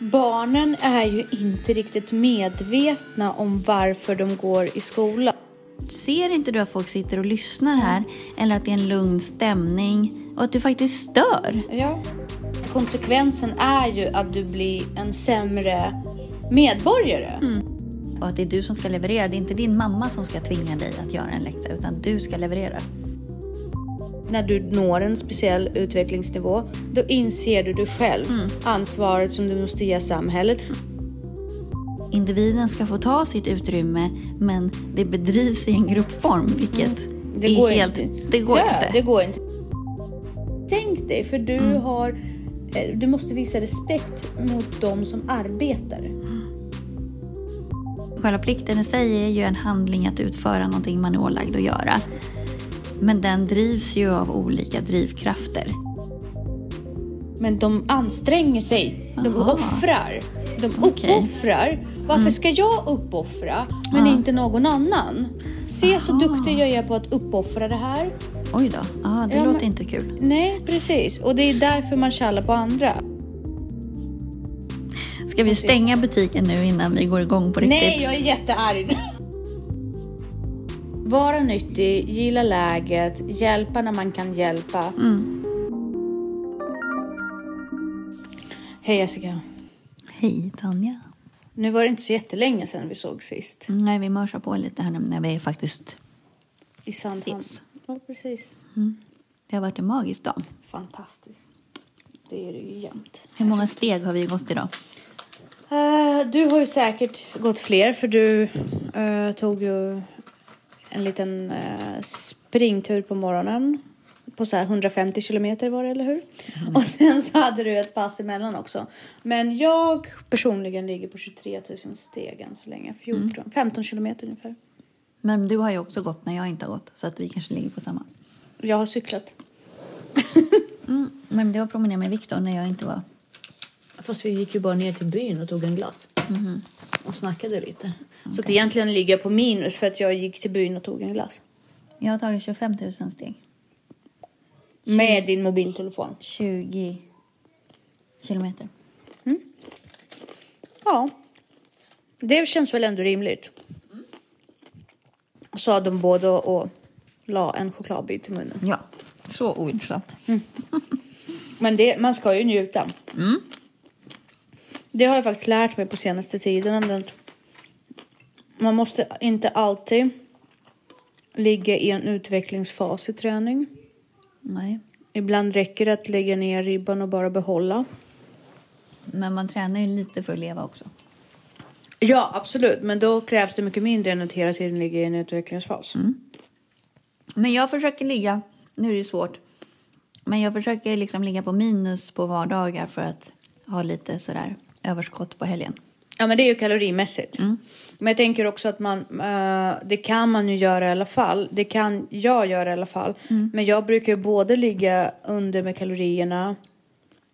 Barnen är ju inte riktigt medvetna om varför de går i skolan. Ser inte du att folk sitter och lyssnar här? Eller att det är en lugn stämning? Och att du faktiskt stör? Ja. Konsekvensen är ju att du blir en sämre medborgare. Och att det är du som ska leverera. Det är inte din mamma som ska tvinga dig att göra en läxa, utan du ska leverera. När du når en speciell utvecklingsnivå, då inser du dig själv ansvaret som du måste ge samhället. Individen ska få ta sitt utrymme, men det bedrivs i en gruppform, vilket Det är går helt... inte. Det går ja, inte. det går inte. Tänk dig, för du har... eh, Du måste visa respekt mot de som arbetar. Själva plikten i sig är ju en handling att utföra någonting man är ålagd att göra. Men den drivs ju av olika drivkrafter. Men de anstränger sig. De Aha. offrar. De Okej. uppoffrar. Varför ska jag uppoffra men Ja. inte någon annan? Se så duktig jag är på att uppoffra det här. Oj då, ah, det Ja, låter men- inte kul. Nej, precis. Och det är därför man kallar på andra. Ska vi stänga butiken nu innan vi går igång på riktigt? Nej, jag är jättearg nu. Vara nyttig, gilla läget, hjälpa när man kan hjälpa. Mm. Hej Jessica. Hej Tanja. Nu var det inte så jättelänge sedan vi såg sist. Nej, vi mörsar på lite här nu när vi faktiskt... I Sandhamn. Ses. Ja, precis. Det har varit en magisk dag. Fantastiskt. Det är det ju jämt. Hur många steg har vi gått idag? Eh, du har ju säkert gått fler för du eh, tog ju en liten uh, springtur på morgonen. På så här 150 kilometer var det, eller hur? Och sen så hade du ett pass emellan också. Men jag personligen ligger på 23 000 steg än så länge. 14, 15 kilometer ungefär. Men du har ju också gått när jag inte har gått, så att vi kanske ligger på samma. Jag har cyklat. Mm. Men du har promenerat med Viktor när jag inte var... Fast vi gick ju bara ner till byn och tog en glass. Och snackade lite. Så att egentligen ligger jag på minus för att jag gick till byn och tog en glass. Jag har tagit 25 000 steg. Med din mobiltelefon. 20 kilometer. Ja. Det känns väl ändå rimligt. Sa de båda och la en chokladbit i munnen. Ja, så ointressant. Men det, man ska ju njuta. Det har jag faktiskt lärt mig på senaste tiden. Man måste inte alltid ligga i en utvecklingsfas i träning. Nej. Ibland räcker det att lägga ner ribban och bara behålla. Men man tränar ju lite för att leva också. Ja, absolut. Men då krävs det mycket mindre än att hela tiden ligga i en utvecklingsfas. Men jag försöker ligga, nu är det ju svårt, men jag försöker liksom ligga på minus på vardagar för att ha lite sådär överskott på helgen. Ja, men det är ju kalorimässigt. Men jag tänker också att man, eh, det kan man ju göra i alla fall. Det kan jag göra i alla fall. Men jag brukar ju både ligga under med kalorierna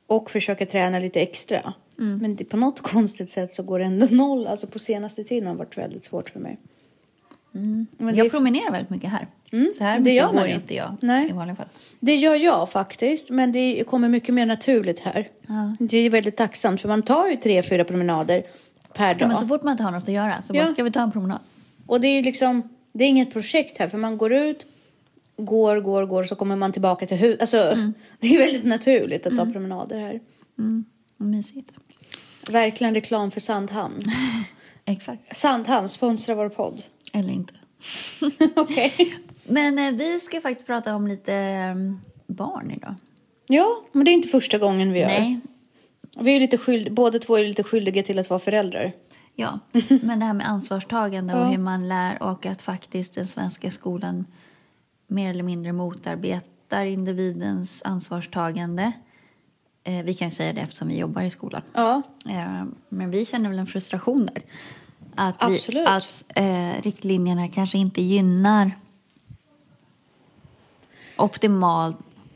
och försöka träna lite extra. Men det, på något konstigt sätt så går det ändå noll. Alltså på senaste tiden har det varit väldigt svårt för mig. Det, Jag promenerar väldigt mycket här. så här det gör man inte jag Nej. i vanliga fall. det gör jag faktiskt, men det kommer mycket mer naturligt här. Ja. Det är väldigt tacksamt för man tar ju tre, fyra promenader per dag. Ja, men så fort man inte har något att göra så Ja. bara, ska vi ta en promenad? Och det är liksom, det är inget projekt här för man går ut, går, går, går så kommer man tillbaka till huset. Alltså, Mm. det är väldigt naturligt att ta promenader här. Vad mysigt. Verkligen reklam för Sandhamn. Exakt. Sandhamn sponsrar vår podd. Eller inte. Okej. Men eh, vi ska faktiskt prata om lite eh, barn idag. Ja, men det är inte första gången vi gör. Nej, Vi är lite skyld, båda två är lite skyldiga till att vara föräldrar. Ja, men det här med ansvarstagande och Ja. hur man lär och att faktiskt den svenska skolan mer eller mindre motarbetar individens ansvarstagande. Eh, vi kan ju säga det eftersom vi jobbar i skolan. Ja, Eh, men vi känner väl en frustration där. Att, vi, att eh, riktlinjerna kanske inte gynnar optimal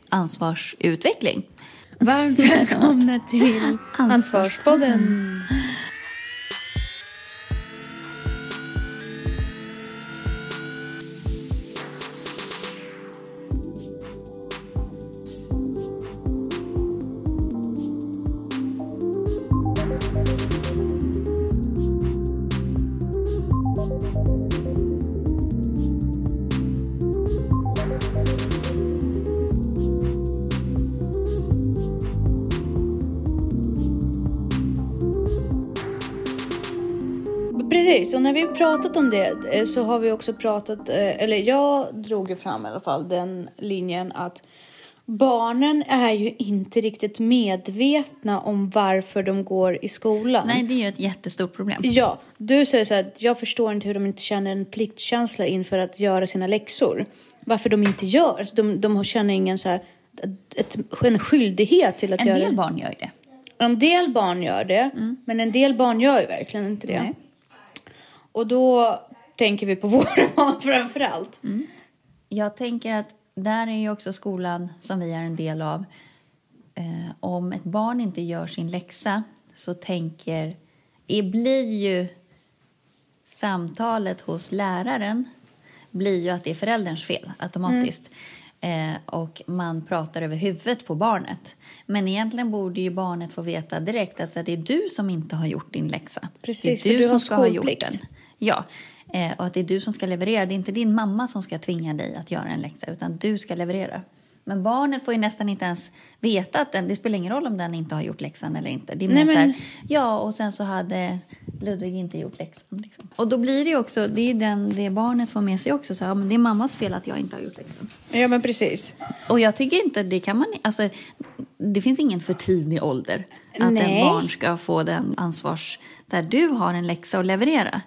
ansvarsutveckling. Varmt välkomna till Ansvarspodden. Pratat om det eh, så har vi också pratat, eh, eller jag drog ju fram i alla fall den linjen att barnen är ju inte riktigt medvetna om varför de går i skolan. Nej, det är ju ett jättestort problem. Ja, du säger så här jag förstår inte hur de inte känner en pliktkänsla inför att göra sina läxor. Varför de inte gör, alltså de, de känner ingen så här, ett, en skyldighet till att En göra del barn gör ju det. En del barn gör det, men en del barn gör ju verkligen inte det. Nej. Och då tänker vi på våra barn framför allt. Jag tänker att där är ju också skolan som vi är en del av. Eh, om ett barn inte gör sin läxa så tänker... Det blir ju samtalet hos läraren blir ju att det är förälderns fel automatiskt. Eh, och man pratar över huvudet på barnet. Men egentligen borde ju barnet få veta direkt att det är du som inte har gjort din läxa. Precis, det är för du du har som ska ha gjort den. Ja, eh, och att det är du som ska leverera. Det är inte din mamma som ska tvinga dig att göra en läxa, utan du ska leverera. Men barnet får ju nästan inte ens veta att den, det spelar ingen roll om den inte har gjort läxan eller inte. Det är Nej, men- här, ja och sen så hade Ludvig inte gjort läxan. Liksom. Och då blir det också, det är den, det barnet får med sig också, så här, men det är mammas fel att jag inte har gjort läxan. Ja, men precis. Och jag tycker inte, det kan man, alltså det finns ingen för tidig ålder att Nej. en barn ska få den ansvars, där du har en läxa att leverera.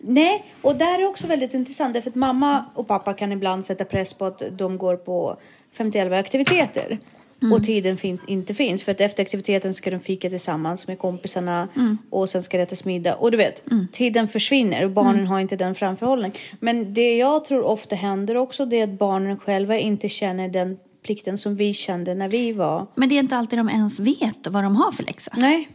Nej, och där är också väldigt intressant därför att mamma och pappa kan ibland sätta press på att de går på 51 aktiviteter och tiden fin- inte finns för att efter aktiviteten ska de fika tillsammans med kompisarna och sen ska det ätas middag och du vet, tiden försvinner och barnen har inte den framförhållning. Men det jag tror ofta händer också det är att barnen själva inte känner den plikten som vi kände när vi var. Men det är inte alltid de ens vet vad de har för läxa. Nej,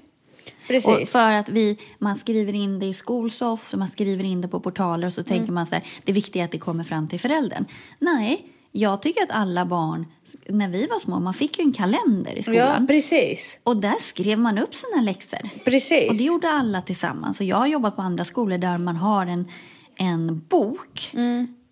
Och precis. för att vi, man skriver in det i Skolsoft, man skriver in det på portaler och så tänker man så här, det viktiga är att det kommer fram till föräldern. Nej, jag tycker att alla barn, när vi var små, man fick ju en kalender i Ja, skolan. precis. och där skrev man upp sina läxor. Precis. Och det gjorde alla tillsammans. Och jag har jobbat på andra skolor där man har en, en bok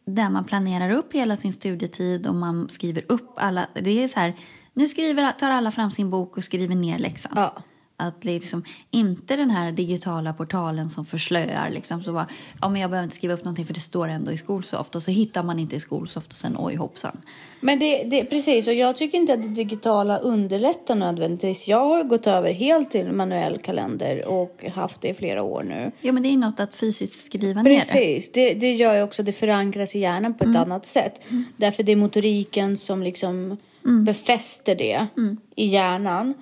där man planerar upp hela sin studietid och man skriver upp alla... Det är så här, nu skriver, tar alla fram sin bok och skriver ner läxan. Ja. Att det är liksom inte den här digitala portalen som förslöar. Liksom, så bara, ja, men jag behöver inte skriva upp någonting för det står ändå i Skolsoft. Och så hittar man inte i Skolsoft och sen oj hoppsan. Men det, det, precis, och jag tycker inte att det digitala underlättar nödvändigtvis. Jag har gått över helt till manuell kalender och haft det i flera år nu. Ja men det är något att fysiskt skriva ner det. Precis, det, det gör ju också, det förankras i hjärnan på ett annat sätt. Därför det är motoriken som liksom befäster det i hjärnan.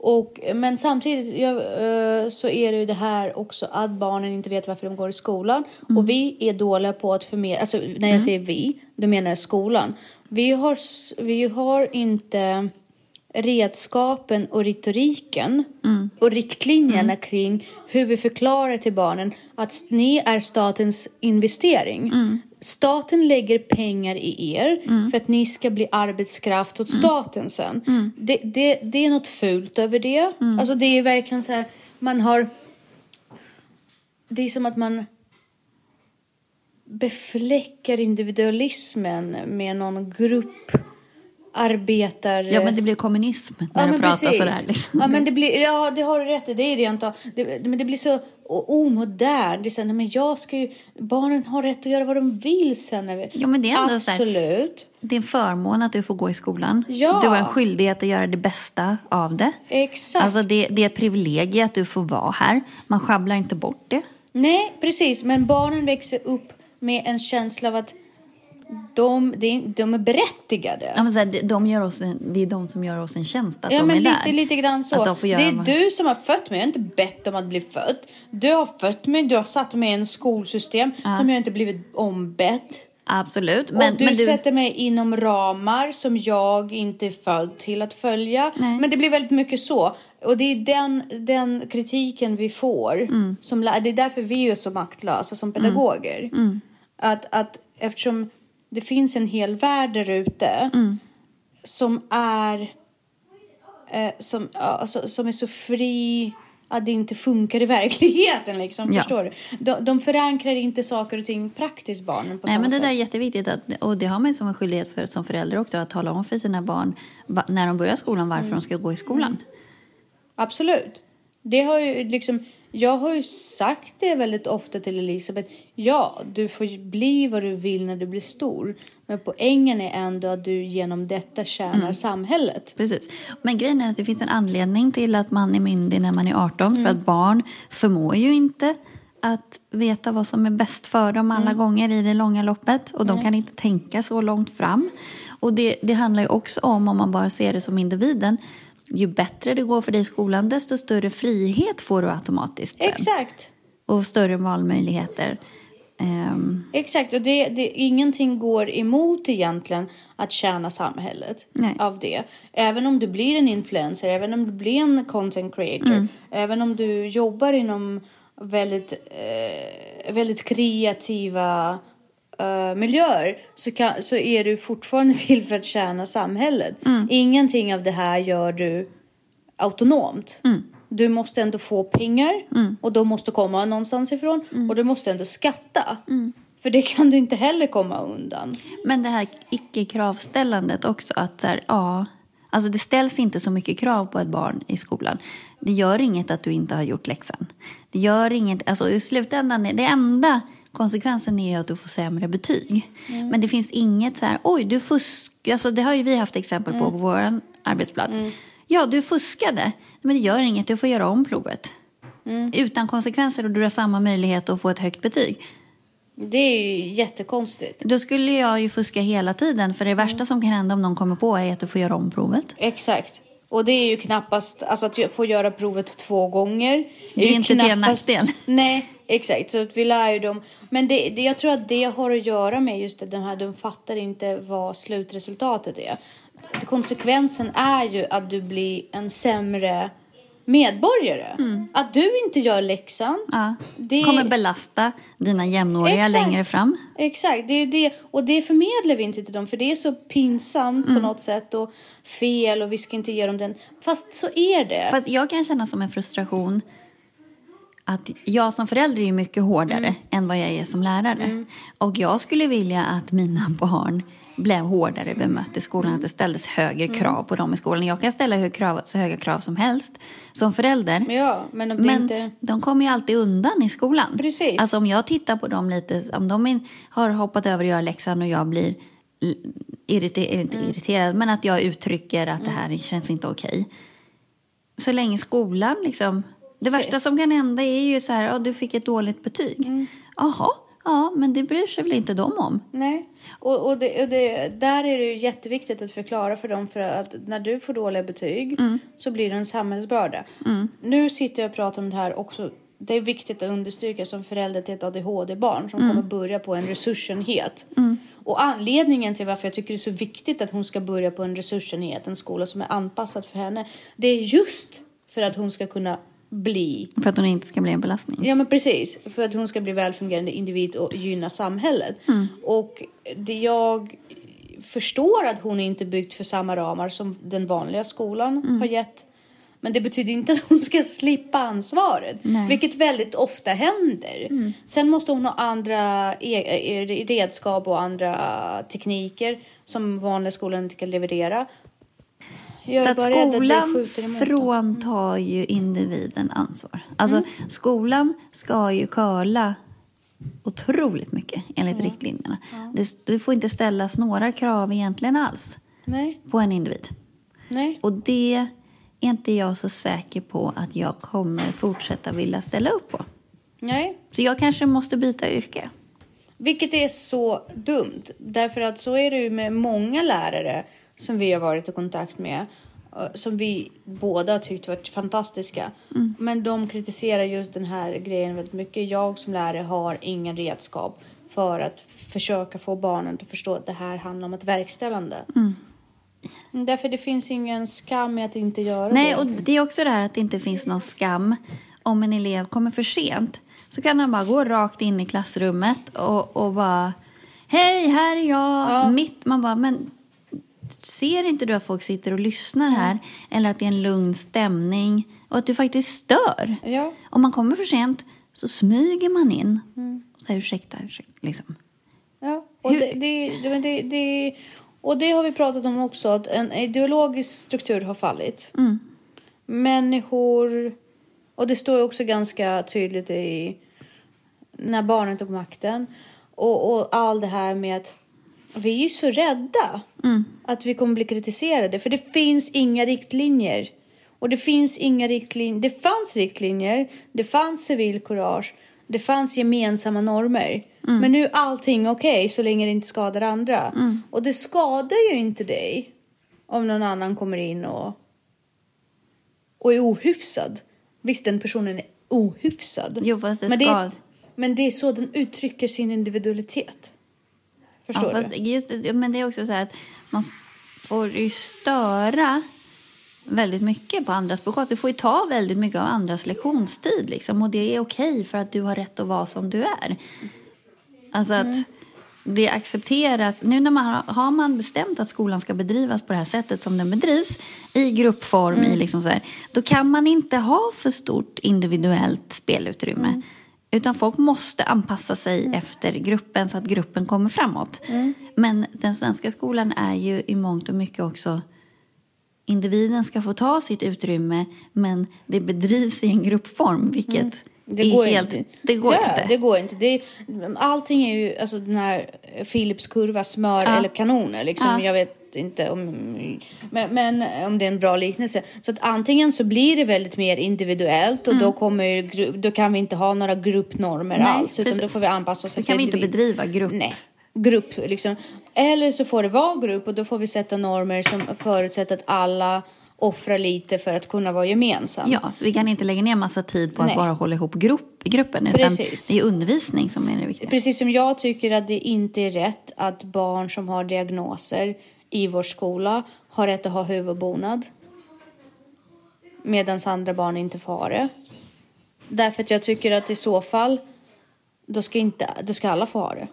Och, men samtidigt ja, eh, så är det ju det här också att barnen inte vet varför de går i skolan. Och vi är dåliga på att förmedla, alltså när jag säger vi, då menar jag skolan. Vi har, vi har inte redskapen och retoriken och riktlinjerna kring hur vi förklarar till barnen att ni är statens investering. Staten lägger pengar i er för att ni ska bli arbetskraft åt staten sen. Det, det, det är något fult över det. Alltså det är verkligen så här, man har... Det är som att man befläckar individualismen med någon grupp arbetar... Ja men det blir kommunism när du pratar sådär. Liksom. Ja, men det blir, ja, det har du rätt i. Det är rent av, det, men det blir så omodernt. Det är så nej, men jag ska ju, barnen har rätt att göra vad de vill sen. När vi, Ja, men det är ändå så Absolut. Det är en förmån att du får gå i skolan. Ja. Du har en skyldighet att göra det bästa av det. Exakt. Alltså det, det är ett privilegium att du får vara här. Man sjabblar inte bort det. Nej, precis. Men barnen växer upp med en känsla av att de, de är berättigade. Ja, men så här, de- gör oss en, det är de som gör oss en tjänst att Ja, de men är lite, där. lite grann så. De det är vad- du som har fött mig. Jag har inte bett om att bli född. Du har fött mig. Du har satt mig i en skolsystem som jag inte blivit ombett. Absolut. Men, och du, men du, sätter mig inom ramar som jag inte är född till att följa. Nej. Men det blir väldigt mycket så. Och det är den, den kritiken vi får. Mm. Som, det är därför vi är så maktlösa som pedagoger. Mm. Att, att eftersom det finns en hel värld där ute Mm. som är eh, som, alltså, som är så fri att det inte funkar i verkligheten. Liksom, Ja. Förstår du? De, de förankrar inte saker och ting praktiskt barnen på Nej, men det sätt. där är jätteviktigt. Att, och det har man som en skyldighet för, som förälder också. Att tala om för sina barn va, när de börjar skolan varför de ska gå i skolan. Absolut. Det har ju liksom, Jag har ju sagt det väldigt ofta till Elisabeth. Ja, du får bli vad du vill när du blir stor. Men poängen är ändå att du genom detta tjänar samhället. Precis. Men grejen är att det finns en anledning till att man är myndig när man är 18. För att barn förmår ju inte att veta vad som är bäst för dem alla gånger i det långa loppet. Och de kan inte tänka så långt fram. Och det, det handlar ju också om, om man bara ser det som individen, ju bättre det går för dig i skolan, desto större frihet får du automatiskt sen. Exakt. Och större valmöjligheter. Ehm, Exakt, och det, det, ingenting går emot egentligen att tjäna samhället Nej. av det. Även om du blir en influencer, även om du blir en content creator, även om du jobbar inom väldigt, eh, väldigt kreativa miljöer så, kan, så är du fortfarande till för att tjäna samhället. Ingenting av det här gör du autonomt. Du måste ändå få pengar och de måste komma någonstans ifrån och du måste ändå skatta. För det kan du inte heller komma undan. Men det här icke-kravställandet också. Att så här, ja, alltså det ställs inte så mycket krav på ett barn i skolan. Det gör inget att du inte har gjort läxan. Det gör inget, alltså i slutändan, det enda konsekvensen är att du får sämre betyg. Men det finns inget så här, oj du fusk, alltså det har ju vi haft exempel på på vår arbetsplats. Ja, du fuskade, men det gör inget, du får göra om provet. Utan konsekvenser och du har samma möjlighet att få ett högt betyg. Det är ju jättekonstigt. Då skulle jag ju fuska hela tiden för det värsta som kan hända om någon kommer på är att du får göra om provet. Exakt. Och det är ju knappast, alltså att få göra provet två gånger. Det är ju inte till en nackdel. Nej, exakt. Så att vi lär ju dem. Men det, det, jag tror att det har att göra med just att de här, de fattar inte vad slutresultatet är. Konsekvensen är ju att du blir en sämre medborgare. Att du inte gör läxan. Mm. Ja. Det- kommer belasta dina jämnåriga Exakt. längre fram. Exakt, det är det. Och det förmedlar vi inte till dem för det är så pinsamt Mm. på något sätt och fel och vi ska inte ge dem den. Fast så är det. För att jag kan känna som en frustration att jag som förälder är mycket hårdare Mm. än vad jag är som lärare. Och jag skulle vilja att mina barn blev hårdare bemött i skolan, att det ställdes högre Mm. krav på dem i skolan. Jag kan ställa hur krav, så höga krav som helst som förälder. Ja, men om Men inte... de kommer ju alltid undan i skolan. Precis. Alltså om jag tittar på dem lite, om de har hoppat över att göra läxan och jag blir l- irriter, inte Mm. irriterad, men att jag uttrycker att det här känns inte okej. Så länge skolan liksom, det värsta som kan hända är ju så här, ja du fick ett dåligt betyg. Mm. Jaha, ja men det bryr sig väl inte de om. Nej. Och, och, det, och det, där är det ju jätteviktigt att förklara för dem för att när du får dåliga betyg Mm. så blir det en samhällsbörda. Nu sitter jag och pratar om det här också. Det är viktigt att understryka som förälder till ett ADHD-barn som kommer börja på en resursenhet. Och anledningen till varför jag tycker det är så viktigt att hon ska börja på en resursenhet, en skola som är anpassad för henne, det är just för att hon ska kunna bli För att hon inte ska bli en belastning. Ja men precis, för att hon ska bli välfungerande individ och gynna samhället. Och det jag förstår att hon är inte byggt för samma ramar som den vanliga skolan har gett. Men det betyder inte att hon ska slippa ansvaret, Nej. vilket väldigt ofta händer. Sen måste hon ha andra e- e- redskap och andra tekniker som vanliga skolan inte kan leverera. Jag Så att skolan fråntar ju individen ansvar. Alltså skolan ska ju curla otroligt mycket enligt riktlinjerna. Det, det får inte ställas några krav egentligen alls Nej, på en individ. nej. Och det är inte jag så säker på att jag kommer fortsätta vilja ställa upp på. Nej, Så jag kanske måste byta yrke. Vilket är så dumt. Därför att så är det ju med många lärare som vi har varit i kontakt med. eh, Som vi båda har tyckt varit fantastiska. Men de kritiserar just den här grejen väldigt mycket. Jag som lärare har ingen redskap för att försöka få barnen att förstå att det här handlar om ett verkställande. Därför det finns ingen skam i att inte göra Nej, det. och det är också det här att det inte finns någon skam om en elev kommer för sent. Så kan han bara gå rakt in i klassrummet och, och bara Hej, här är jag. Ja. Mitt, man bara, men ser inte du att folk sitter och lyssnar här? Eller att det är en lugn stämning och att du faktiskt stör? Ja. Om man kommer för sent så smyger man in Mm. och säger ursäkta, ursäkta, liksom. Ja, och det, det, det, det, och det har vi pratat om också, att en ideologisk struktur har fallit. Mm. Människor Och det står också ganska tydligt i när barnen tog makten. Och, och all det här med att vi är ju så rädda att vi kommer bli kritiserade. För det finns inga riktlinjer. Och det finns inga riktlinjer. Det fanns riktlinjer. Det fanns civilkurage. Det fanns gemensamma normer. Men nu är allting okej så länge det inte skadar andra. Och det skadar ju inte dig om någon annan kommer in och, och är ohyfsad. Visst, den personen är ohyfsad. Jo, fast det men, det, men det är så den uttrycker sin individualitet. Förstår ja, du? just, men det är också så här att man får ju störa väldigt mycket på andras bekostnad. Du får ju ta väldigt mycket av andras lektionstid liksom. Och det är okej för att du har rätt att vara som du är. Alltså att Mm. det accepteras. Nu när man har, har man bestämt att skolan ska bedrivas på det här sättet som den bedrivs i gruppform, Mm. i liksom så här, då kan man inte ha för stort individuellt spelutrymme. Mm. Utan folk måste anpassa sig efter gruppen så att gruppen kommer framåt. Mm. Men den svenska skolan är ju i mångt och mycket också individen ska få ta sitt utrymme men det bedrivs i en gruppform vilket Mm. Det är går helt... inte. Det går ja, inte. det går inte. Det är, allting är ju alltså den här Philips kurva, smör Ja. eller kanoner. Liksom. Ja. Jag vet inte om, men, men om det är en bra liknelse. Så att antingen så blir det väldigt mer individuellt och då, kommer, då kan vi inte ha några gruppnormer Mm. Nej, alls. Utan precis. då får vi anpassa oss Då kan vi inte bedriva grupp. Nej, grupp liksom. Eller så får det vara grupp och då får vi sätta normer som förutsätter att alla offrar lite för att kunna vara gemensamma. Ja, vi kan inte lägga ner massa tid på att Nej. bara hålla ihop grupp, gruppen utan Precis. det är undervisning som är det viktiga. Precis som jag tycker att det inte är rätt att barn som har diagnoser i vår skola har rätt att ha huvudbonad. Medan andra barn inte får ha det. Därför att jag tycker att i så fall då ska, inte, då ska alla få ha det.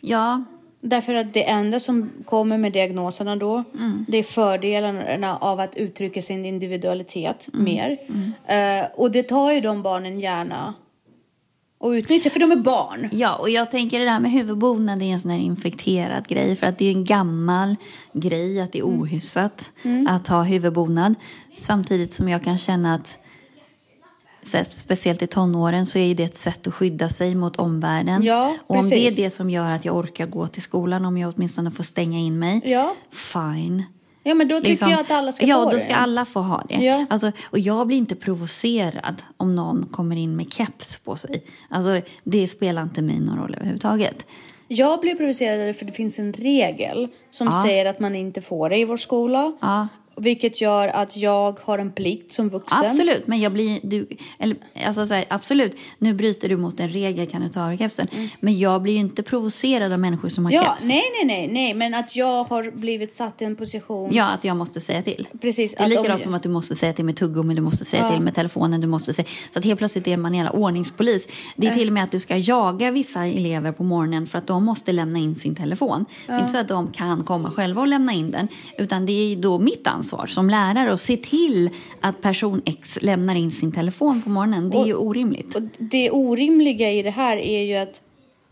Ja, Därför att det enda som kommer med diagnoserna då, det är fördelarna av att uttrycka sin individualitet mer. Eh, och det tar ju de barnen gärna och utnyttjar, för de är barn. Ja, och jag tänker det där med huvudbonad det är en sån här infekterad grej. För att det är en gammal grej att det är Mm. ohyfsat att ha huvudbonad. Samtidigt som jag kan känna att speciellt i tonåren så är det ett sätt att skydda sig mot omvärlden. Ja, och om det är det som gör att jag orkar gå till skolan, om jag åtminstone får stänga in mig, Ja. fine. Ja, men då tycker Liksom, jag att alla ska ja, få då det. ska alla få ha det. Ja. Alltså, och jag blir inte provocerad om någon kommer in med keps på sig. Alltså, det spelar inte mig någon roll överhuvudtaget. Jag blir provocerad för det finns en regel som Ja. säger att man inte får det i vår skola. Ja. Vilket gör att jag har en plikt som vuxen. Absolut, men jag blir... Du, eller, alltså, så här, absolut, nu bryter du mot en regel, kan du ta av kepsen. Men jag blir ju inte provocerad av människor som har Mm. Ja, keps. nej, nej, nej, nej, men att jag har blivit satt i en position. Ja, att jag måste säga till. Precis, Det är likadant om- som att du måste säga till med tuggummi, du måste säga Ja. till med telefonen, du måste säga... Så att helt plötsligt är man en jävla ordningspolis. Det är till och med att du ska jaga vissa elever på morgonen för att de måste lämna in sin telefon. Det är inte så att de kan komma själva och lämna in den, utan det är då mitt ansvar som lärare att se till att person X lämnar in sin telefon på morgonen. Det är ju orimligt. Och det orimliga i det här är ju att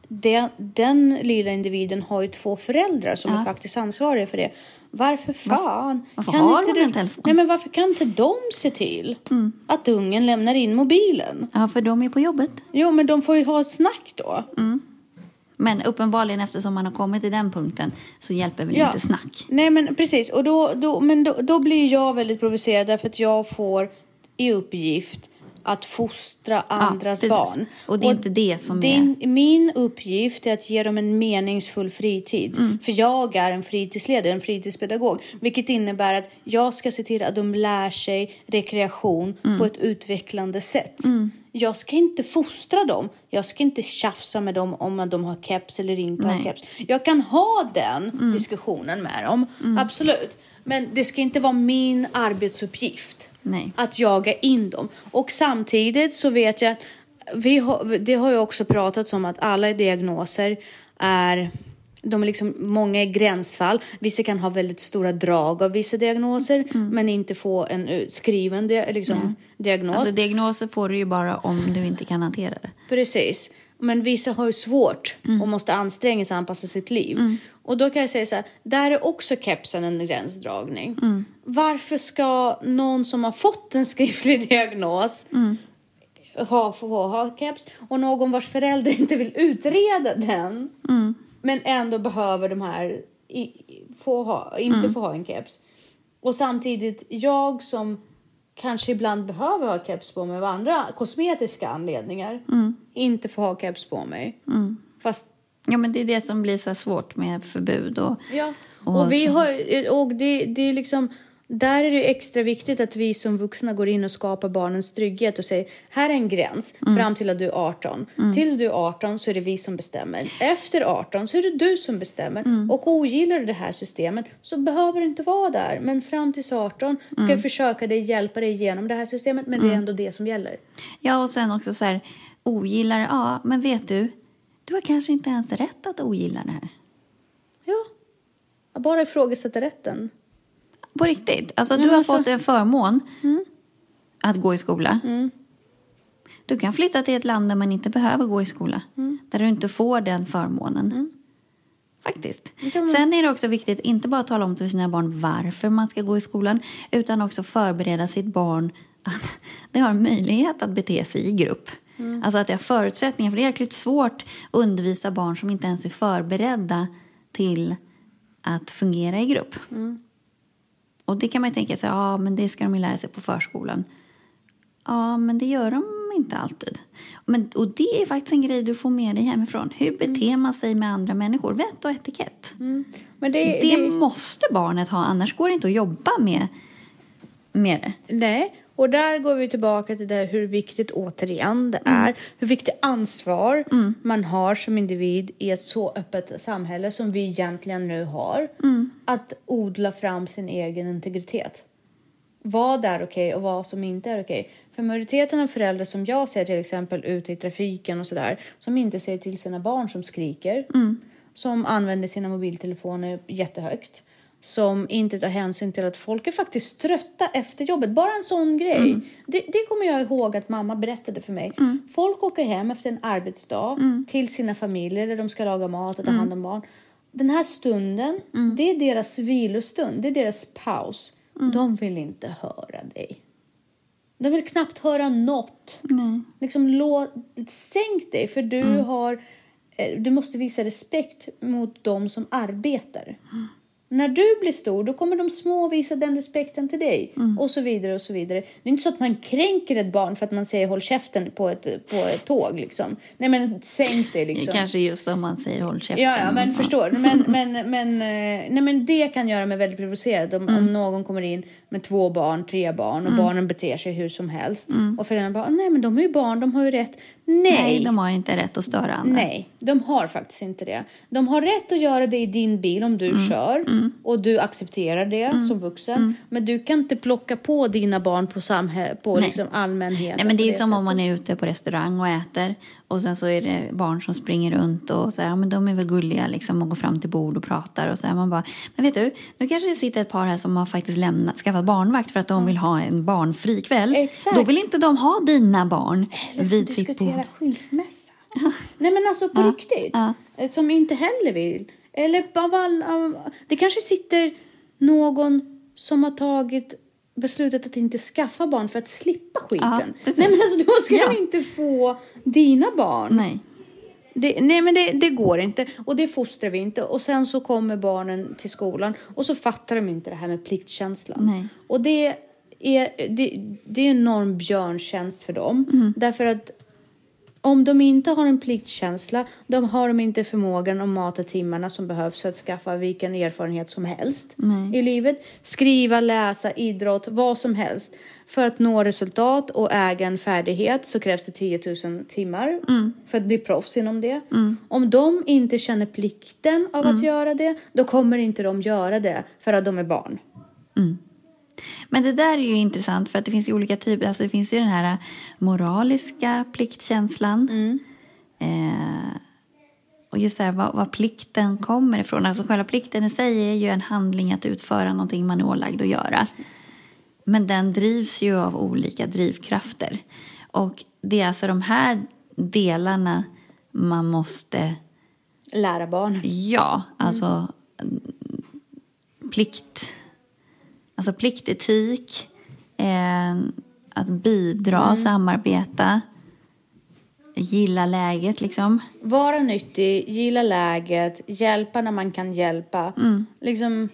det, den lilla individen har ju två föräldrar som Ja. är faktiskt ansvariga för det. Varför fan? varför kan har inte de en telefon? Nej, men varför kan inte de se till Mm. att ungen lämnar in mobilen? Ja, för de är på jobbet. Jo, men de får ju ha ett snack då. Men uppenbarligen eftersom man har kommit till den punkten så hjälper väl Ja. inte snack. Nej, men precis. Och då, då, men då, då blir jag väldigt provocerad därför att jag får i uppgift att fostra andras precis. barn. Och det är inte det som din, Min uppgift är att ge dem en meningsfull fritid. Mm. För jag är en fritidsledare, en fritidspedagog. Vilket innebär att jag ska se till att de lär sig rekreation Mm. på ett utvecklande sätt. Jag ska inte fostra dem. Jag ska inte tjafsa med dem om att de har keps eller inte har keps. Jag kan ha den Mm. diskussionen med dem, absolut. Men det ska inte vara min arbetsuppgift Nej. att jaga in dem. Och samtidigt så vet jag vi har, det har ju också pratats om att alla diagnoser är de är liksom, många är gränsfall. Vissa kan ha väldigt stora drag av vissa diagnoser men inte få en eh, skriven liksom, diagnos. Alltså diagnoser får du ju bara om du inte kan hantera det. Precis. Men vissa har ju svårt och måste anstränga sig och anpassa sitt liv. Och då kan jag säga så här, där är också kepsen en gränsdragning. Varför ska någon som har fått en skriftlig diagnos ha, få ha keps och någon vars förälder inte vill utreda den men ändå behöver de här i, få ha, inte få ha en keps. Och samtidigt jag som kanske ibland behöver ha keps på mig av andra kosmetiska anledningar inte får ha keps på mig. Fast Ja, men det är det som blir så svårt med förbud. Och, Ja, Och och, vi så- har, och det, det är liksom, där är det extra viktigt att vi som vuxna går in och skapar barnens trygghet och säger här är en gräns Mm. fram till att du är 18. Tills du är 18 så är det vi som bestämmer. Efter 18 så är det du som bestämmer. Mm. Och ogillar du det här systemet så behöver du inte vara där. Men fram tills 18 ska Mm. jag försöka dig, hjälpa dig igenom det här systemet. Men det är ändå det som gäller. ja, och sen också så här, ogillar. Ja, men vet du, du har kanske inte ens rätt att ogilla det här. Ja, bara ifrågasätta rätten. På riktigt. Alltså, du men har alltså- fått en förmån att gå i skola. Du kan flytta till ett land där man inte behöver gå i skola. Där du inte får den förmånen. Faktiskt. kan man- Sen är det också viktigt inte bara att tala om till sina barn varför man ska gå i skolan utan också förbereda sitt barn att det har möjlighet att bete sig i grupp. Alltså att det har förutsättningar. För det är jäkligt svårt att undervisa barn som inte ens är förberedda till att fungera i grupp. Och det kan man ju tänka sig, ja men det ska de ju lära sig på förskolan. Ja, men det gör de inte alltid. Men, och det är faktiskt en grej du får med dig hemifrån. Hur beter man sig med andra människor? Vett och etikett. Men det, Det det, måste barnet ha, annars går det inte att jobba med, med det. Nej, och där går vi tillbaka till det hur viktigt återigen det är. Hur viktigt ansvar man har som individ i ett så öppet samhälle som vi egentligen nu har. Att odla fram sin egen integritet. Vad är okej och vad som inte är okej. För majoriteten av föräldrar som jag ser till exempel ute i trafiken och sådär som inte säger till sina barn som skriker. Som använder sina mobiltelefoner jättehögt. Som inte tar hänsyn till att folk är faktiskt trötta efter jobbet. Bara en sån grej. Det, det kommer jag ihåg att mamma berättade för mig. Folk åker hem efter en arbetsdag till sina familjer där de ska laga mat och ta hand om barn. Den här stunden, det är deras vilostund. Det är deras paus. De vill inte höra dig. De vill knappt höra något. Nej. Liksom, lå, sänk dig, för du har... eh, Du måste visa respekt mot de som arbetar. När du blir stor, då kommer de små visa den respekten till dig. Och så vidare och så vidare. Det är inte så att man kränker ett barn för att man säger håll käften på ett, på ett tåg liksom. Nej men sänk dig liksom. Kanske just om man säger håll käften. Ja, ja men förstår. Men, men, men, eh, nej, men det kan göra mig väldigt provocerad om, Mm. om någon kommer in med två barn, tre barn och barnen beter sig hur som helst. Och föräldrarna bara, nej men de är ju barn, de har ju rätt. Nej, Mm. Nej, de har inte rätt att störa andra. nej, de har faktiskt inte det. De har rätt att göra det i din bil om du Mm. kör och du accepterar det som vuxen. Men du kan inte plocka på dina barn på, samhä- på Nej. liksom allmänheten. Nej, men det är som om sättet. man är ute på restaurang och äter och sen så är det barn som springer runt och så här, ja, men de är väl gulliga liksom och går fram till bord och pratar och så här, man bara, men vet du, nu kanske det sitter ett par här som har faktiskt lämnat, skaffat barnvakt för att de vill ha en barnfri kväll. Exakt. Då vill inte de ha dina barn Eller som vid sitt bord. Diskutera skilsmässa. Nej men alltså på riktigt. Eh, Som inte heller vill. Eller av all, av, det kanske sitter någon som har tagit beslutet att inte skaffa barn för att slippa skiten. precis. Nej men alltså då ska Ja. de inte få dina barn. Nej. Det, nej men det, det går inte och det fostrar vi inte. Och sen så kommer barnen till skolan och så fattar de inte det här med pliktkänslan. Nej. Och det är, det, det är en enorm björntjänst för dem. Mm. Därför att om de inte har en pliktkänsla, då har de inte förmågan att mata timmarna som behövs för att skaffa vilken erfarenhet som helst Nej. i livet. Skriva, läsa, idrott, vad som helst. För att nå resultat och äga en färdighet så krävs det 10 000 timmar för att bli proffs inom det. Om de inte känner plikten av att göra det, då kommer inte de göra det för att de är barn. Men det där är ju intressant för att det finns ju olika typer. Alltså det finns ju den här moraliska pliktkänslan. Eh, och just det här vad, vad plikten kommer ifrån. Alltså själva plikten i sig är ju en handling att utföra någonting man är ålagd att göra. Men den drivs ju av olika drivkrafter. Och det är alltså de här delarna man måste Lära barn. Ja, alltså mm, plikt. Alltså pliktetik, eh, att bidra, samarbeta. gilla läget liksom. Vara nyttig, gilla läget, hjälpa när man kan hjälpa. Liksom,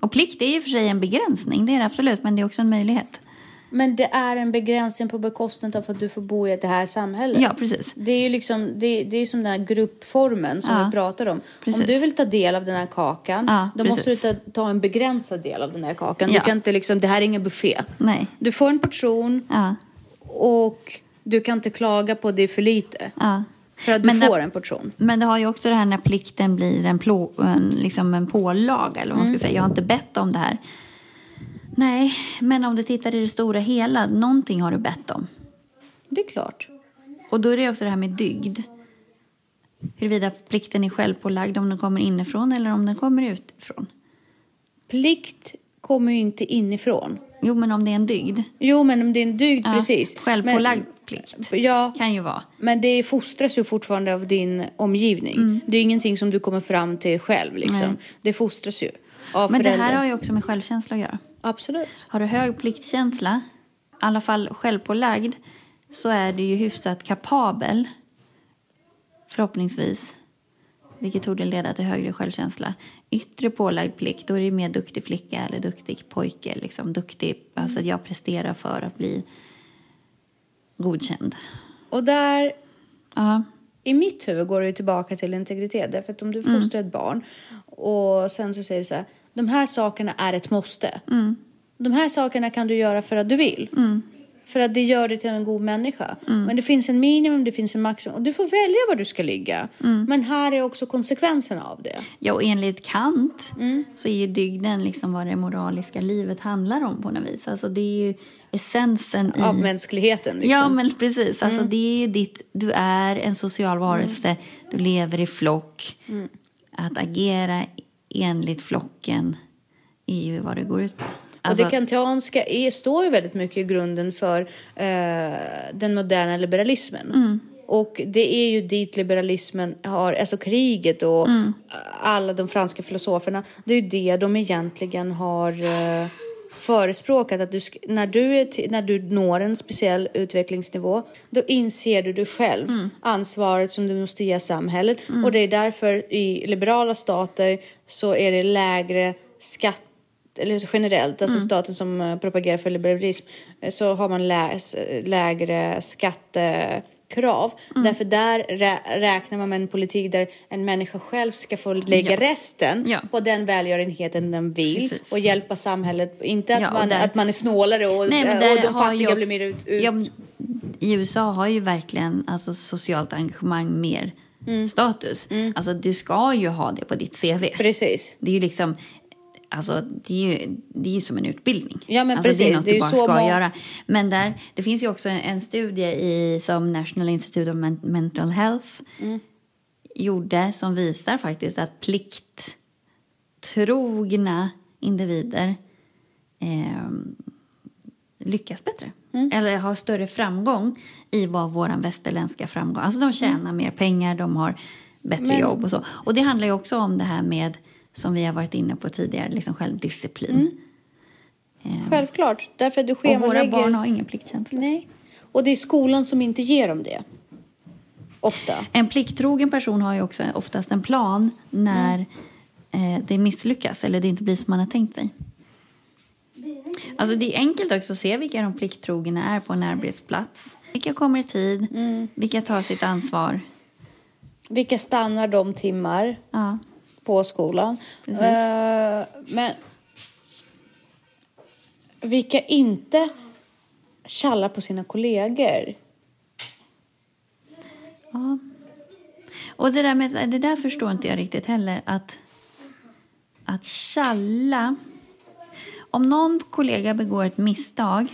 Och plikt är ju för sig en begränsning, det är det absolut, men det är också en möjlighet. Men det är en begränsning på bekostnad av att du får bo i det här samhället. Ja, precis. Det är ju liksom, det, det är som den här gruppformen som Ja, vi pratar om. precis. Om du vill ta del av den här kakan, Ja, då måste du precis. ta, ta en begränsad del av den här kakan. Ja. Du kan inte liksom, det här är ingen buffé. Nej. Du får en portion och du kan inte klaga på att det är för lite. ja. För att du Men det- får en portion. Men det har ju också det här när plikten blir en, plå, en, liksom en pålaga, eller vad man ska säga. Jag har inte bett om det här. Nej, men om du tittar i det stora hela, någonting har du bett om. Det är klart. Och då är det också det här med dygd. Huruvida plikten är självpålagd om den kommer inifrån eller om den kommer utifrån. Plikt kommer ju inte inifrån. Jo, men om det är en dygd. Jo, men om det är en dygd, Ja, precis. Självpålagd plikt Men, ja, kan ju vara. men det fostras ju fortfarande av din omgivning. Det är ingenting som du kommer fram till själv. Liksom. Mm. Nej. Det fostras ju av Men det föräldrar. här har ju också med självkänsla att göra. Absolut. Har du hög pliktkänsla, i alla fall självpålagd, så är du ju hyfsat kapabel, förhoppningsvis, vilket torde leda till högre självkänsla. Yttre pålagd plikt, då är det mer duktig flicka eller duktig pojke, liksom duktig, alltså att jag presterar för att bli godkänd. Och där, Ja, i mitt huvud går det tillbaka till integritet. Därför att om du fostrar ett barn och sen så säger du så här, de här sakerna är ett måste. De här sakerna kan du göra för att du vill. För att det gör dig till en god människa. Men det finns en minimum, det finns en maximum. Och du får välja var du ska ligga. Men här är också konsekvenserna av det. ja och enligt Kant så är ju dygden liksom vad det moraliska livet handlar om på något vis. Alltså det är ju essensen i... Av mänskligheten. Liksom. Ja, men precis. Alltså, det är ditt, du är en social varelse, du lever i flock. Att agera enligt flocken är ju vad det går ut på. Alltså, och det kantianska är, står ju väldigt mycket i grunden för eh, den moderna liberalismen. Mm. Och det är ju dit liberalismen har, alltså kriget och Mm. alla de franska filosoferna, det är ju det de egentligen har eh, förespråkat. Att du, när, du är när du når en speciell utvecklingsnivå, då inser du dig själv Mm. ansvaret som du måste ge samhället. Och det är därför i liberala stater så är det lägre skatt eller generellt, alltså staten som eh, propagerar för liberalism, eh, så har man lä s- lägre skattekrav. Därför där rä räknar man med en politik där en människa själv ska få lägga Ja. resten Ja. på den välgörenheten den vill Precis. och hjälpa samhället. Inte att, Ja, man, där- att man är snålare och, Nej, och de fattiga ju blir mer ut... ut. I USA har ju verkligen alltså, socialt engagemang mer Mm. status. Alltså, du ska ju ha det på ditt CV. Precis. Det är ju liksom... Alltså, det är ju, det är ju som en utbildning. Ja, men alltså, Det precis. är Det är du ju bara så ska må- göra. Men där, det finns ju också en, en studie i, som National Institute of Men- Mental Health Mm. gjorde som visar faktiskt att plikttrogna individer eh, lyckas bättre. Mm. Eller har större framgång i vad våran västerländska framgång. Alltså de tjänar mer pengar, de har bättre Mm. Men- jobb och så. Och det handlar ju också om det här med, som vi har varit inne på tidigare, liksom självdisciplin. Självklart. Därför att du Och våra schemalägger... barn har ingen pliktkänsla. Nej. Och det är skolan som inte ger dem det. Ofta. En plikttrogen person har ju också oftast en plan när eh, det misslyckas eller det inte blir som man har tänkt sig. Alltså det är enkelt också att se vilka de plikttrogna är på en arbetsplats. Vilka kommer i tid, vilka tar sitt ansvar. Vilka stannar de timmar Ja. På skolan? Precis. Eh, men vilka inte tjallar på sina kollegor? Ja. Och det där, med, det där förstår inte jag riktigt heller. Att, att tjalla... Om någon kollega begår ett misstag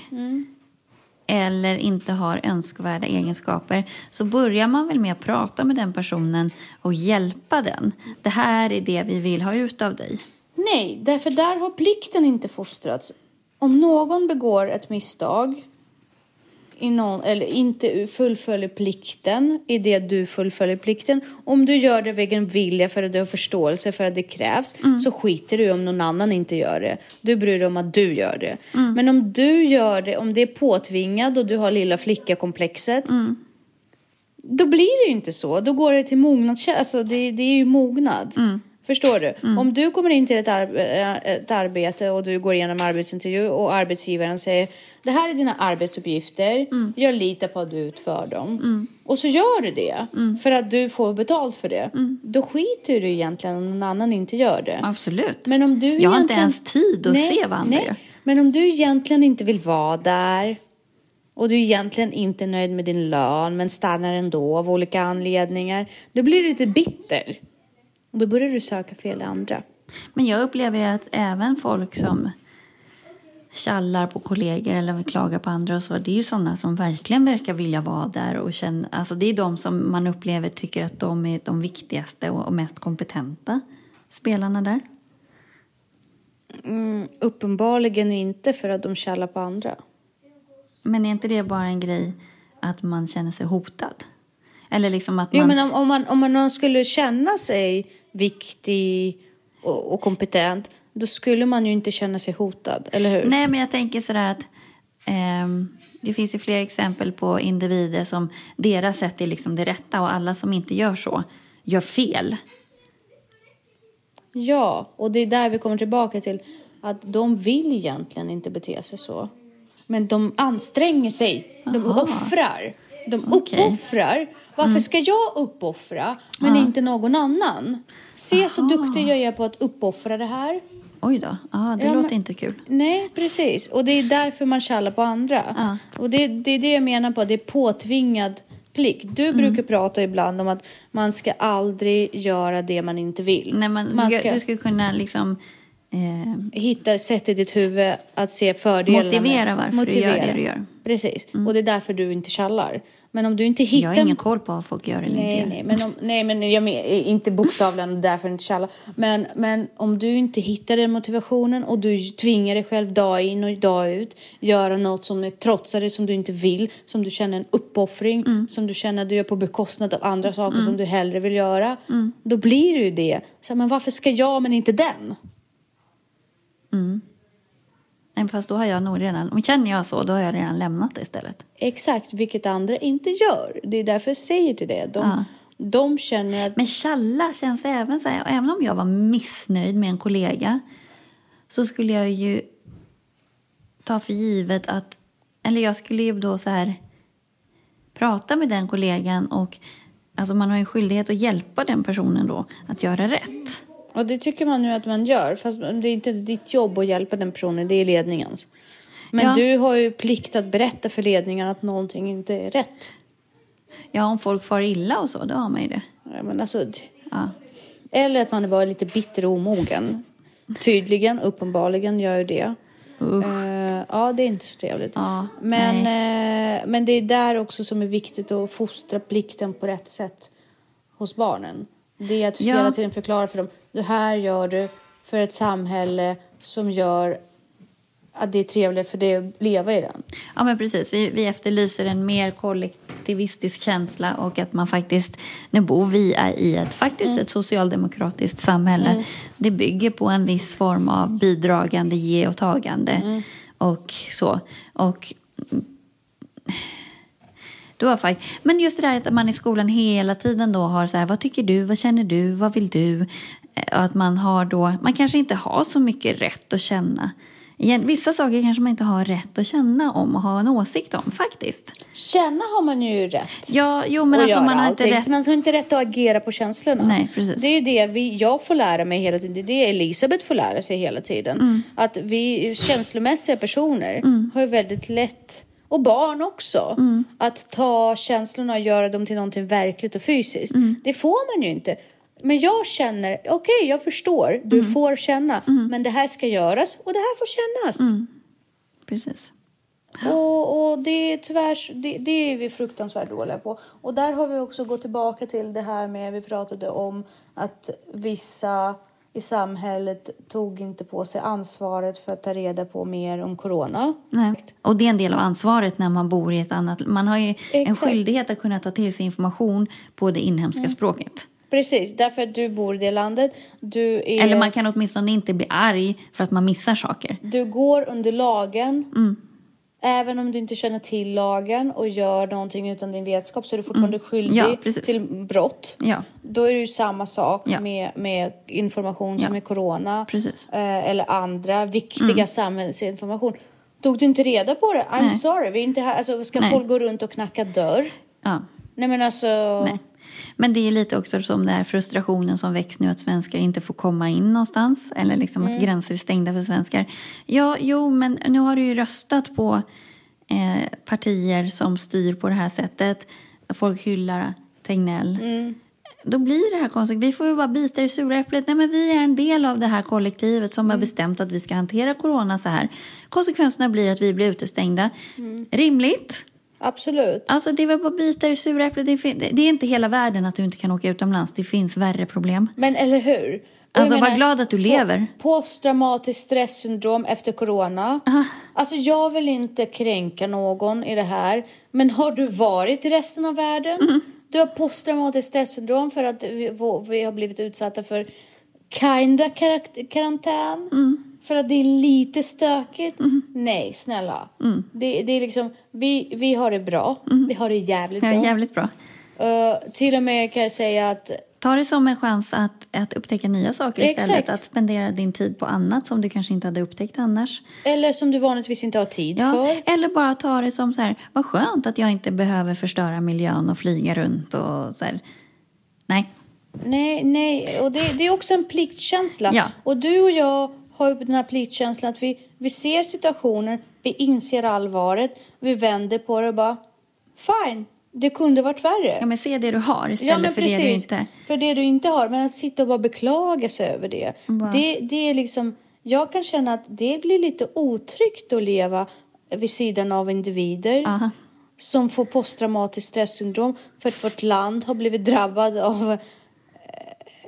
eller inte har önskvärda egenskaper så börjar man väl med att prata med den personen och hjälpa den. Det här är det vi vill ha ut av dig. Nej, därför där har plikten inte fostrats. Om någon begår ett misstag i någon, eller inte fullföljer plikten i det du fullföljer plikten. Om du gör det av egen vilja för att du har förståelse för att det krävs så skiter du om någon annan inte gör det. Du bryr dig om att du gör det. Men om du gör det, om det är påtvingat och du har lilla flickakomplexet Då blir det inte så. Då går det till mognad. Alltså det, det är ju mognad. Förstår du? Om du kommer in till ett, ar- äh, ett arbete och du går igenom arbetsintervju och arbetsgivaren säger det här är dina arbetsuppgifter. Jag litar på att du utför dem. Och så gör du det för att du får betalt för det. Då skiter du egentligen om någon annan inte gör det. Absolut. Men om du jag har inte egentligen- ens tid att Nej, se vad andra nej. gör. Men om du egentligen inte vill vara där och du egentligen inte är nöjd med din lön men stannar ändå av olika anledningar. Då blir du lite bitter. Och då börjar du söka fel i andra. Men jag upplever ju att även folk som tjallar på kollegor eller klagar på andra och så, det är ju sådana som verkligen verkar vilja vara där och känna, alltså det är de som man upplever tycker att de är de viktigaste och mest kompetenta spelarna där. Mm, uppenbarligen inte för att de kallar på andra. Men är inte det bara en grej att man känner sig hotad? Eller liksom att man... Jo, men om, om, man, om man skulle känna sig viktig och, och kompetent då skulle man ju inte känna sig hotad, eller hur? Nej, men jag tänker sådär att ehm, det finns ju fler exempel på individer som deras sätt är liksom det rätta och alla som inte gör så gör fel. Ja, och det är där vi kommer tillbaka till att de vill egentligen inte bete sig så. Men de anstränger sig. De Aha. offrar. De. Mm. uppoffrar. Varför ska jag uppoffra men inte någon annan? Se så duktig jag är på att uppoffra det här. Oj då, ah, det Ja, låter men- inte kul. Nej, precis. Och det är därför man kallar på andra. Ja. Och det, det är det jag menar på, det är påtvingad plikt. Du Mm. brukar prata ibland om att man ska aldrig göra det man inte vill. Nej, men man ska, ska du skulle kunna liksom... Eh, hitta sätt i ditt huvud att se fördelarna. Motivera varför du gör det du gör. Mm. Precis. Och det är därför du inte kallar. Men om du inte hittar... jag har ingen koll på vad folk gör eller Nej, inte nej, men, om, nej, men jag men, inte bokstavligen därför inte kallar. Men, men om du inte hittar den motivationen och du tvingar dig själv dag in och dag ut göra något som är trotsar dig, som du inte vill, som du känner en uppoffring, Mm. som du känner att du gör på bekostnad av andra saker som du hellre vill göra. Då blir det ju det. Så, men varför ska jag men inte den? Nej, fast då har jag nog redan... Om känner jag så, då har jag redan lämnat det istället. Exakt, vilket andra inte gör. Det är därför jag säger till det. De, Ja. de känner att Men tjalla känns även så här, även om jag var missnöjd med en kollega så skulle jag ju ta för givet att, eller jag skulle ju då så här prata med den kollegan och alltså man har ju skyldighet att hjälpa den personen då att göra rätt. Och det tycker man nu att man gör. Fast det är inte ditt jobb att hjälpa den personen, det är ledningens. Men Ja. du har ju plikt att berätta för ledningen att någonting inte är rätt. Ja, om folk far illa och så, då har man ju det. Ja, men alltså, Ja. eller att man är bara lite bitter och omogen. Tydligen, uppenbarligen gör ju det. Eh, ja, det är inte så trevligt. Ja, men, eh, men det är där också som är viktigt att fostra plikten på rätt sätt hos barnen. Det är att Ja. hela tiden förklara för dem. Det här gör du för ett samhälle som gör att det är trevligt för dig att leva i den. Ja, men precis. Vi, vi efterlyser en mer kollektivistisk känsla och att man faktiskt, nu bor vi i ett, faktiskt ett socialdemokratiskt samhälle. Det bygger på en viss form av bidragande, ge och tagande och så. Och då har fakt- Men just det där att man i skolan hela tiden då har så här, vad tycker du, vad känner du, vad vill du? Eh, att man har då, man kanske inte har så mycket rätt att känna. Vissa saker kanske man inte har rätt att känna om och ha en åsikt om faktiskt. Känna har man ju rätt. Ja, jo men att alltså göra man har inte allting. rätt. Man har inte rätt att agera på känslorna. Nej, precis. Det är ju det vi, jag får lära mig hela tiden. Det är det Elisabeth får lära sig hela tiden. Mm. Att vi känslomässiga personer har ju väldigt lätt, och barn också, Mm. att ta känslorna och göra dem till någonting verkligt och fysiskt. Mm. Det får man ju inte. Men jag känner, okej jag förstår, du Mm. får känna, men det här ska göras och det här får kännas. Mm. Precis. Och, och det är tyvärr det, det är vi fruktansvärt dåliga på. Och där har vi också gått tillbaka till det här med, vi pratade om att vissa i samhället tog inte på sig ansvaret för att ta reda på mer om corona. Nej. Och det är en del av ansvaret när man bor i ett annat... Man har ju en Exakt. Mm. skyldighet att kunna ta till sig information på det inhemska språket. Precis, därför att du bor i det landet. Du, är, Eller man kan åtminstone inte bli arg för att man missar saker. du går under lagen. Även om du inte känner till lagen och gör någonting utan din vetskap så är du fortfarande skyldig Mm. Ja, precis. till brott. Ja, Då är det ju samma sak Ja. med, med information som Ja. är corona. precis. eh, eller andra viktiga samhällsinformation. Tog du inte reda på det? I'm Mm. Nej. sorry, vi är inte här. Alltså, ska Nej. folk gå runt och knacka dörr? Ja. Nej men alltså. Nej. Men det är lite också som den här frustrationen som väcks nu att svenskar inte får komma in någonstans. Eller liksom Mm. att gränser är stängda för svenskar. Ja, jo, men nu har du ju röstat på eh, partier som styr på det här sättet. Folk hyllar Tegnell. Mm. Då blir det här konstigt. Vi får ju bara bita i det sura äpplet. Nej, men vi är en del av det här kollektivet som har bestämt att vi ska hantera corona så här. Konsekvenserna blir att vi blir utestängda. Rimligt. Absolut. Alltså det väl bara bita i sura äpplet. Det, det är inte hela världen att du inte kan åka utomlands. Det finns värre problem. Men eller hur? Och Alltså, jag var glad att du lever. Posttraumatiskt stresssyndrom efter corona. Alltså jag vill inte kränka någon i det här. Men har du varit i resten av världen? Mm. Du har posttraumatiskt stresssyndrom för att vi, vi har blivit utsatta för kinda karant- karantän. Mm. För att det är lite stökigt. Nej, snälla. Mm. Det, det är liksom, vi, vi har det bra. Vi har det jävligt Ja, bra. jävligt bra. Eh, till och med kan jag säga att Ta det som en chans att, att upptäcka nya saker istället. Exakt. Att spendera din tid på annat som du kanske inte hade upptäckt annars. Eller som du vanligtvis inte har tid Ja, för. eller bara ta det som så här, vad skönt att jag inte behöver förstöra miljön och flyga runt och så här. Nej, Nej, nej. Och det, det är också en pliktkänsla. Ja. Och du och jag har ju den här pliktkänslan att vi, vi ser situationer, vi inser allvaret, vi vänder på det och bara fine, det kunde varit värre. ja, men se det du har istället för det du inte... För det du inte har. Men att sitta och bara beklaga sig över det. Bara- Det, det är liksom, jag kan känna att det blir lite otryggt att leva vid sidan av individer. Aha. som får posttraumatiskt stresssyndrom för att vårt land har blivit drabbad av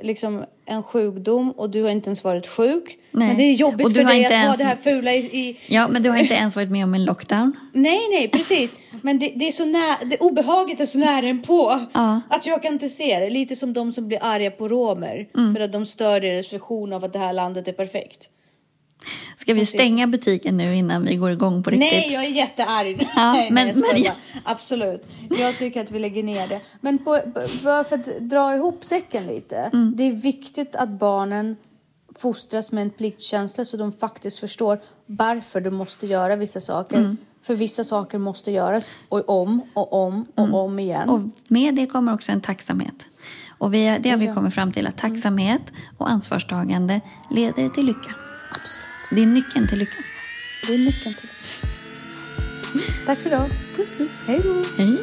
liksom en sjukdom och du har inte ens varit sjuk. Nej. Men det är jobbigt Och du för dig att ha ens- det här fula i, i... Ja, men du har inte ens varit med om en lockdown. Nej, nej, precis. Men det, det är så nära, det obehaget är så nära en på Ja. att jag kan inte se det. Lite som de som blir arga på romer Mm. för att de stör deras vision av att det här landet är perfekt. Ska vi stänga butiken nu innan vi går igång på riktigt? Nej, jag är jättearg. Ja, nej, men- nej, jag men- Absolut. Jag tycker att vi lägger ner det. Men på, för att dra ihop säcken lite. Mm. Det är viktigt att barnen fostras med en pliktkänsla så de faktiskt förstår varför de måste göra vissa saker. Mm. För vissa saker måste göras och om och om och Mm. om igen. Och med det kommer också en tacksamhet. Och vi, det har vi Ja. kommit fram till att tacksamhet och ansvarstagande leder till lycka. Absolut. Det är nyckeln till lycka. Det är nyckeln till det. Tack för idag. Puss, puss. Hej då. Hej.